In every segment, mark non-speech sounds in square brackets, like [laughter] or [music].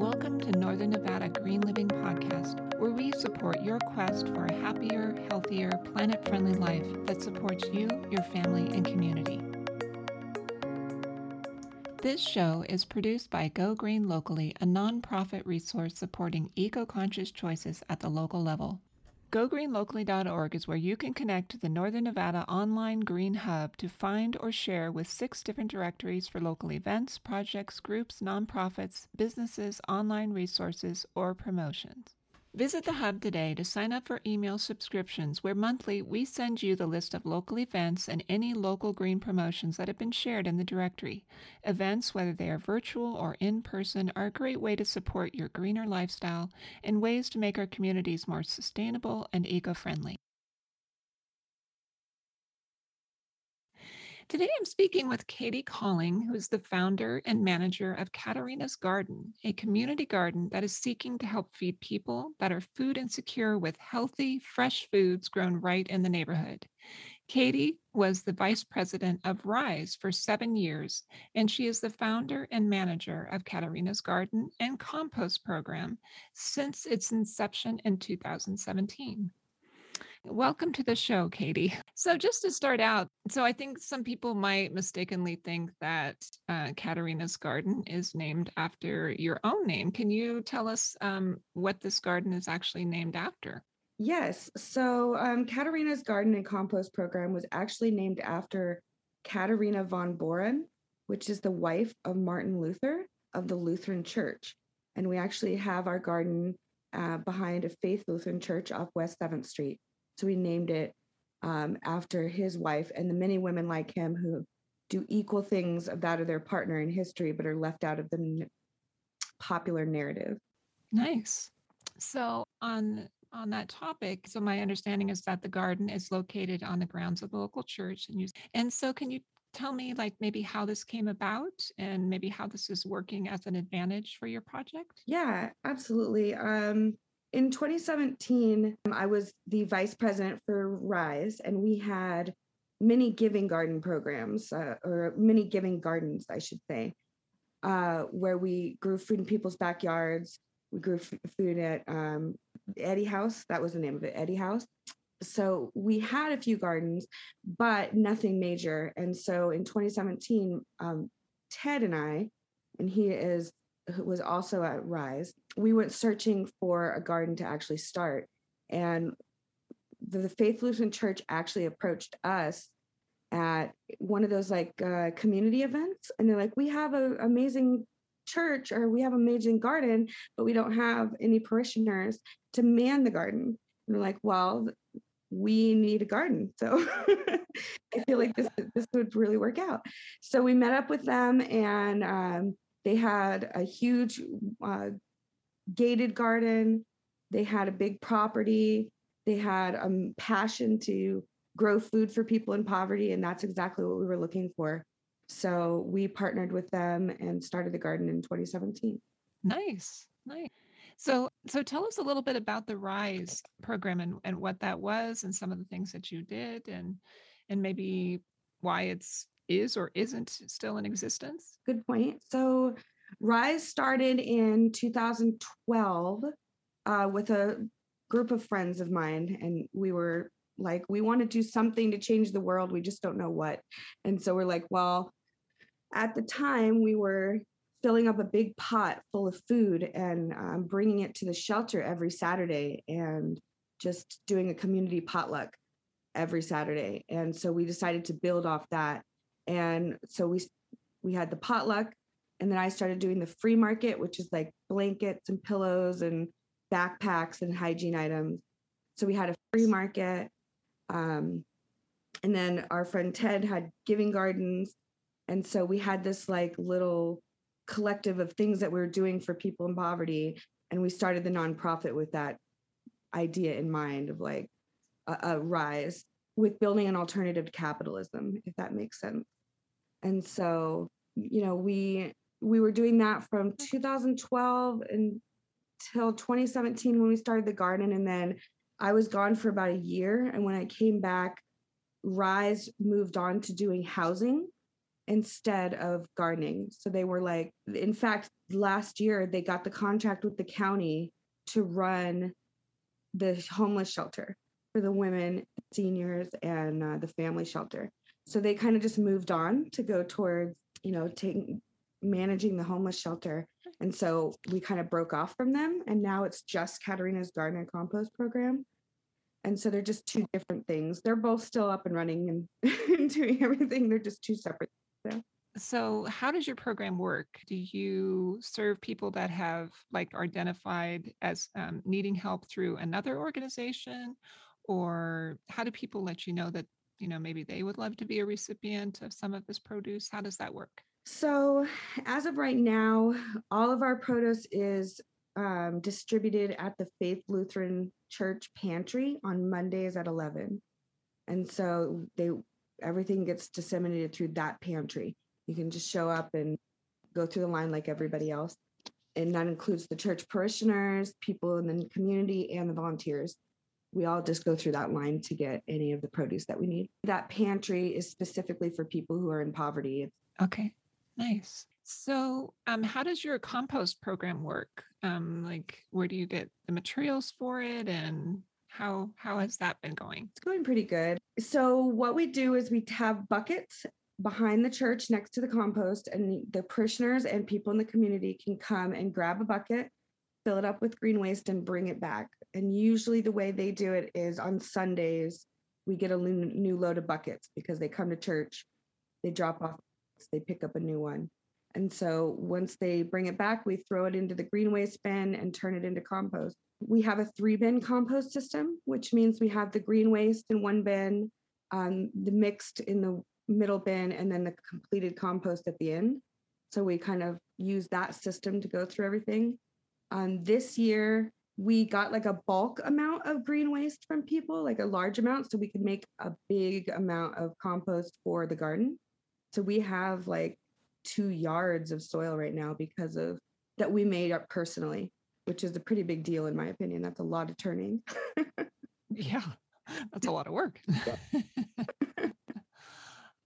Welcome to Northern Nevada Green Living Podcast, where we support your quest for a happier, healthier, planet friendly life that supports you, your family, and community. This show is produced by Go Green Locally, a nonprofit resource supporting eco conscious choices at the local level. GoGreenLocally.org is where you can connect to the Northern Nevada Online Green Hub to find or share with six different directories for local events, projects, groups, nonprofits, businesses, online resources, or promotions. Visit the Hub today to sign up for email subscriptions, where monthly we send you the list of local events and any local green promotions that have been shared in the directory. Events, whether they are virtual or in person, are a great way to support your greener lifestyle and ways to make our communities more sustainable and eco friendly. Today I'm speaking with Katie Calling, who is the founder and manager of Katarina's Garden, a community garden that is seeking to help feed people that are food insecure with healthy, fresh foods grown right in the neighborhood. Katie was the vice president of Rise for seven years, and she is the founder and manager of Katarina's Garden and Compost Program since its inception in 2017. Welcome to the show, Katie. So, just to start out, so I think some people might mistakenly think that uh, Katarina's Garden is named after your own name. Can you tell us um, what this garden is actually named after? Yes. So, um, Katarina's Garden and Compost Program was actually named after Katarina von Boren, which is the wife of Martin Luther of the Lutheran Church. And we actually have our garden uh, behind a Faith Lutheran Church off West 7th Street. So we named it um, after his wife and the many women like him who do equal things of that of their partner in history, but are left out of the n- popular narrative. Nice. So on on that topic, so my understanding is that the garden is located on the grounds of the local church, and you. And so, can you tell me, like, maybe how this came about, and maybe how this is working as an advantage for your project? Yeah, absolutely. Um, in 2017, I was the vice president for Rise, and we had many giving garden programs, uh, or many giving gardens, I should say, uh, where we grew food in people's backyards. We grew f- food at um, Eddy House. That was the name of it, Eddy House. So we had a few gardens, but nothing major. And so in 2017, um, Ted and I, and he is who was also at Rise, we went searching for a garden to actually start. And the, Faith Lutheran Church actually approached us at one of those like uh, community events. And they're like, we have an amazing church or we have amazing garden, but we don't have any parishioners to man the garden. And we're like, well, we need a garden. So [laughs] I feel like this this would really work out. So we met up with them and um, they had a huge uh, gated garden. They had a big property. They had a passion to grow food for people in poverty. And that's exactly what we were looking for. So we partnered with them and started the garden in 2017. Nice. Nice. So so tell us a little bit about the RISE program and, and what that was and some of the things that you did and and maybe why it's is or isn't still in existence? Good point. So, Rise started in 2012 uh, with a group of friends of mine, and we were like, we want to do something to change the world. We just don't know what. And so we're like, well, at the time, we were filling up a big pot full of food and um, bringing it to the shelter every Saturday and just doing a community potluck every Saturday. And so we decided to build off that and so we we had the potluck and then I started doing the free market, which is like blankets and pillows and backpacks and hygiene items. So we had a free market. Um, and then our friend Ted had giving gardens. And so we had this like little collective of things that we were doing for people in poverty. And we started the nonprofit with that idea in mind of like a, a rise with building an alternative to capitalism, if that makes sense and so you know we we were doing that from 2012 until 2017 when we started the garden and then i was gone for about a year and when i came back rise moved on to doing housing instead of gardening so they were like in fact last year they got the contract with the county to run the homeless shelter for the women, seniors, and uh, the family shelter. So they kind of just moved on to go towards, you know, taking managing the homeless shelter. And so we kind of broke off from them. And now it's just Katarina's garden and compost program. And so they're just two different things. They're both still up and running and, [laughs] doing everything. They're just two separate. Yeah. So, how does your program work? Do you serve people that have like identified as um, needing help through another organization, or how do people let you know that you know maybe they would love to be a recipient of some of this produce? How does that work? So, as of right now, all of our produce is um, distributed at the Faith Lutheran Church pantry on Mondays at 11. And so they everything gets disseminated through that pantry. You can just show up and go through the line like everybody else. And that includes the church parishioners, people in the community, and the volunteers. We all just go through that line to get any of the produce that we need. That pantry is specifically for people who are in poverty. Okay, nice. So, um, how does your compost program work? Um, like, where do you get the materials for it, and how how has that been going? It's going pretty good. So, what we do is we have buckets behind the church next to the compost, and the parishioners and people in the community can come and grab a bucket, fill it up with green waste, and bring it back. And usually, the way they do it is on Sundays, we get a new load of buckets because they come to church, they drop off, they pick up a new one. And so once they bring it back, we throw it into the green waste bin and turn it into compost. We have a three bin compost system, which means we have the green waste in one bin, um, the mixed in the middle bin and then the completed compost at the end. So we kind of use that system to go through everything. Um, this year, we got like a bulk amount of green waste from people, like a large amount, so we could make a big amount of compost for the garden. So we have like two yards of soil right now because of that we made up personally, which is a pretty big deal in my opinion. That's a lot of turning. [laughs] yeah, that's a lot of work. [laughs]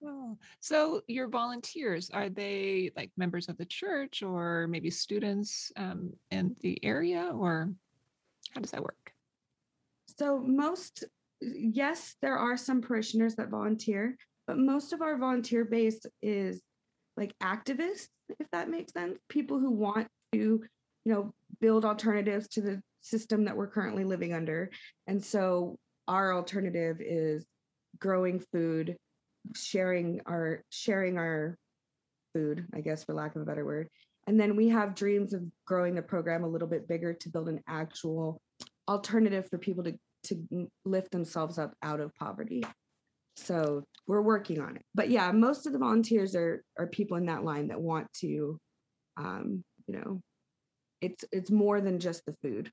Oh, so your volunteers are they like members of the church or maybe students um, in the area or how does that work? So most yes there are some parishioners that volunteer but most of our volunteer base is like activists if that makes sense people who want to you know build alternatives to the system that we're currently living under. And so our alternative is growing food sharing our sharing our food, I guess for lack of a better word. And then we have dreams of growing the program a little bit bigger to build an actual alternative for people to to lift themselves up out of poverty. So we're working on it. But yeah, most of the volunteers are are people in that line that want to um, you know, it's it's more than just the food,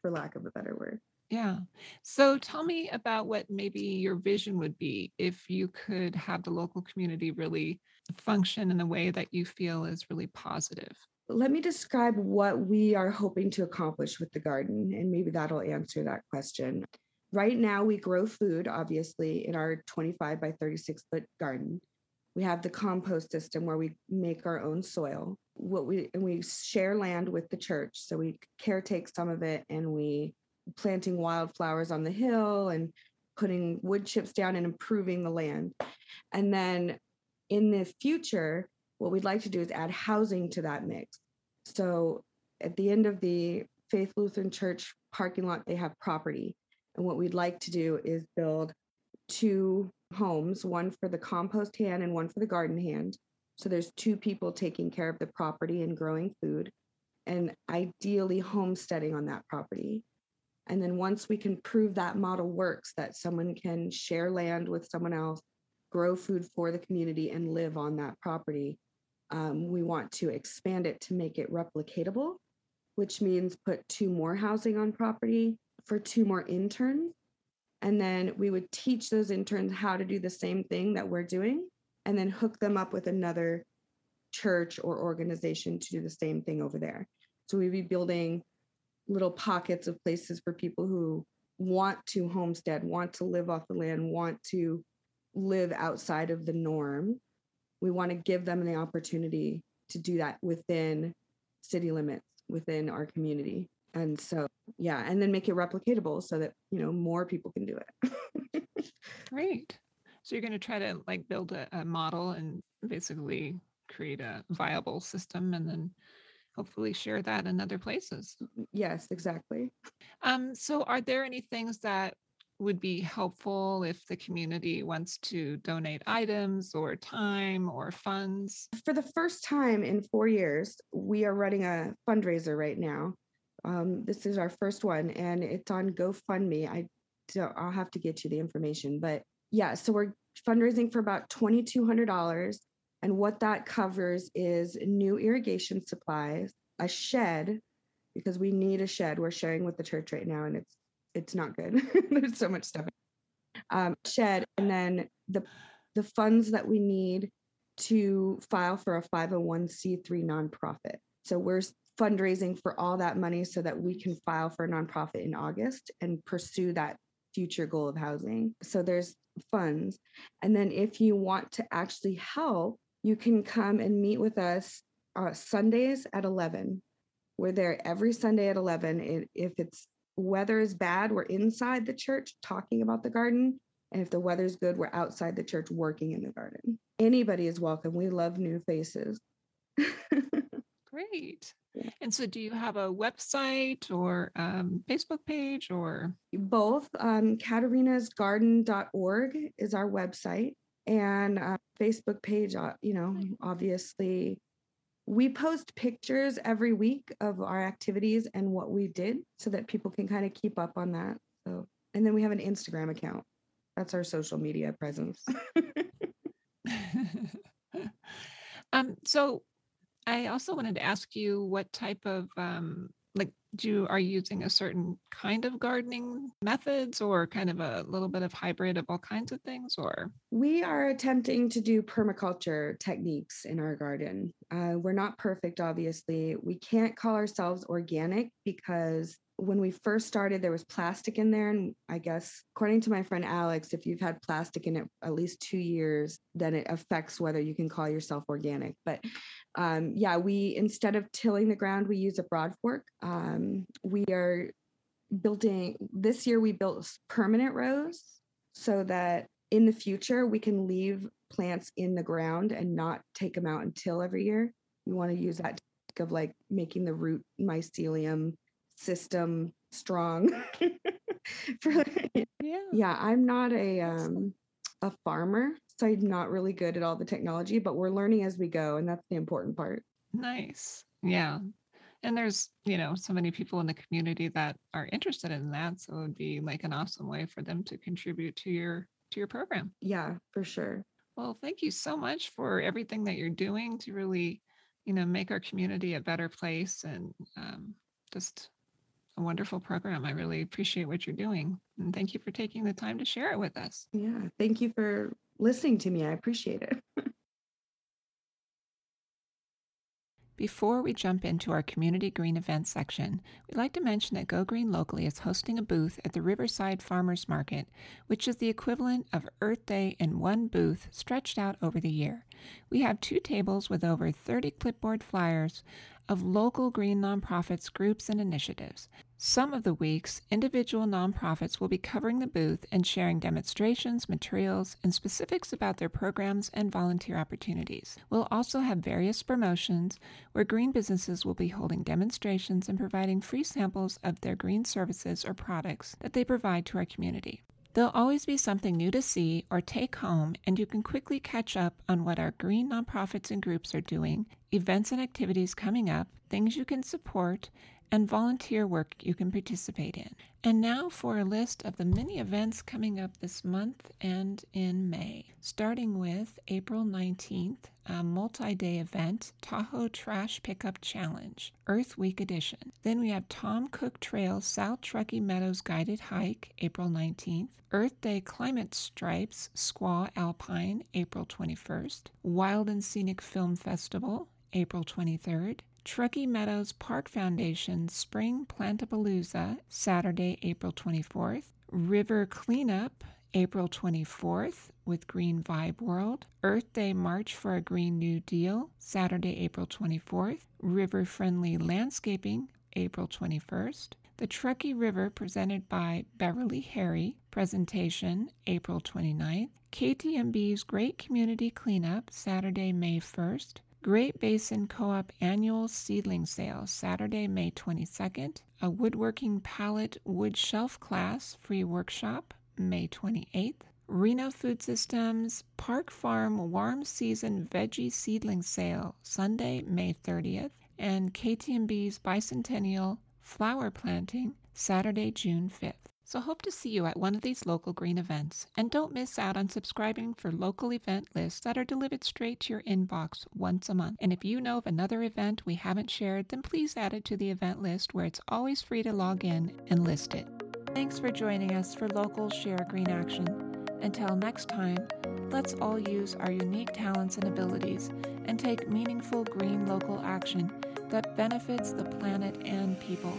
for lack of a better word. Yeah. So tell me about what maybe your vision would be if you could have the local community really function in a way that you feel is really positive. Let me describe what we are hoping to accomplish with the garden, and maybe that'll answer that question. Right now, we grow food, obviously, in our 25 by 36 foot garden. We have the compost system where we make our own soil. What we and we share land with the church, so we caretake some of it, and we planting wildflowers on the hill and putting wood chips down and improving the land. And then in the future, what we'd like to do is add housing to that mix. So at the end of the Faith Lutheran Church parking lot, they have property. And what we'd like to do is build two homes, one for the compost hand and one for the garden hand. So there's two people taking care of the property and growing food, and ideally homesteading on that property. And then once we can prove that model works, that someone can share land with someone else, grow food for the community, and live on that property, um, we want to expand it to make it replicatable, which means put two more housing on property for two more interns. And then we would teach those interns how to do the same thing that we're doing, and then hook them up with another church or organization to do the same thing over there. So we'd be building little pockets of places for people who want to homestead, want to live off the land, want to live outside of the norm. We want to give them the opportunity to do that within city limits within our community. And so, yeah, and then make it replicatable so that, you know, more people can do it. [laughs] Great. So you're going to try to like build a, a model and basically create a viable system and then hopefully share that in other places. yes, exactly. Um, so are there any things that would be helpful if the community wants to donate items or time or funds? For the first time in four years, we are running a fundraiser right now. Um, this is our first one, and it's on GoFundMe. I don't, I'll have to get you the information, but yeah, so we're fundraising for about twenty two hundred dollars, and what that covers is new irrigation supplies, a shed, because we need a shed. We're sharing with the church right now, and it's it's not good. [laughs] There's so much stuff. Um, shed, and then the the funds that we need to file for a 501c3 nonprofit. So we're fundraising for all that money so that we can file for a nonprofit in August and pursue that future goal of housing. So there's funds. And then if you want to actually help, you can come and meet with us uh, Sundays at 11. We're there every Sunday at 11. If it's weather is bad, we're inside the church talking about the garden. And if the weather's good, we're outside the church working in the garden. Anybody is welcome. We love new faces. [laughs] Great. Yeah. And so, do you have a website or um, Facebook page or? Both. Um, Katarina'sGarden.org is our website, and uh, Facebook page, uh, you know, obviously we post pictures every week of our activities and what we did so that people can kind of keep up on that. So, and then we have an Instagram account. That's our social media presence. [laughs] um, so I also wanted to ask you what type of um, like do you are using a certain kind of gardening methods or kind of a little bit of hybrid of all kinds of things or? We are attempting to do permaculture techniques in our garden. Uh, we're not perfect obviously. We can't call ourselves organic because when we first started, there was plastic in there. And I guess, according to my friend Alex, if you've had plastic in it at least two years, then it affects whether you can call yourself organic. But um, yeah, we, instead of tilling the ground, we use a broad fork. Um, we are building, this year, we built permanent rows so that in the future, we can leave plants in the ground and not take them out and till every year. We want to use that of like making the root mycelium system strong. [laughs] For, yeah. yeah, I'm not a um, a farmer, so I'm not really good at all the technology, but we're learning as we go, and that's the important part. Nice. Yeah. And there's, you know, so many people in the community that are interested in that. So it would be like an awesome way for them to contribute to your to your program. Yeah, for sure. Well, thank you so much for everything that you're doing to really, you know, make our community a better place and um, just a wonderful program. I really appreciate what you're doing. And thank you for taking the time to share it with us. Yeah. Thank you for listening to me. I appreciate it. [laughs] Before we jump into our Community Green events section, we'd like to mention that Go Green Locally is hosting a booth at the Riverside Farmers Market, which is the equivalent of Earth Day in one booth stretched out over the year. We have two tables with over 30 clipboard flyers of local green nonprofits, groups, and initiatives. Some of the weeks, individual nonprofits will be covering the booth and sharing demonstrations, materials, and specifics about their programs and volunteer opportunities. We'll also have various promotions where green businesses will be holding demonstrations and providing free samples of their green services or products that they provide to our community. There'll always be something new to see or take home, and you can quickly catch up on what our green nonprofits and groups are doing, events and activities coming up, things you can support, and volunteer work you can participate in. And now for a list of the many events coming up this month and in May, starting with April 19th, a multi day event, Tahoe Trash Pickup Challenge, Earth Week edition. Then we have Tom Cooke Trail South Truckee Meadows Guided Hike, April 19th, Earth Day Climate Stripes Squaw Alpine, April 21st, Wild and Scenic Film Festival, April 23rd, Truckee Meadows Park Foundation Spring Plantapalooza, Saturday, April 24th. River Cleanup, April 24th with Green Vibe World, Earth Day March for a Green New Deal, Saturday, April 24th, River Friendly Landscaping, April 21st, the Truckee River presented by Beverly Harry, presentation April 29th, KTMB's Great Community Cleanup, Saturday, May 1st, Great Basin Co op Annual Seedling Sale, Saturday, May 22nd, a Woodworking Pallet Wood Shelf Class Free Workshop, May 28th, Reno Food Systems Park Farm Warm Season Veggie Seedling Sale, Sunday, May 30th, and KTMB's Bicentennial Flower Planting, Saturday, June 5th. So, hope to see you at one of these local green events. And don't miss out on subscribing for local event lists that are delivered straight to your inbox once a month. And if you know of another event we haven't shared, then please add it to the event list where it's always free to log in and list it. Thanks for joining us for Local Share Green Action. Until next time, let's all use our unique talents and abilities and take meaningful green local action that benefits the planet and people.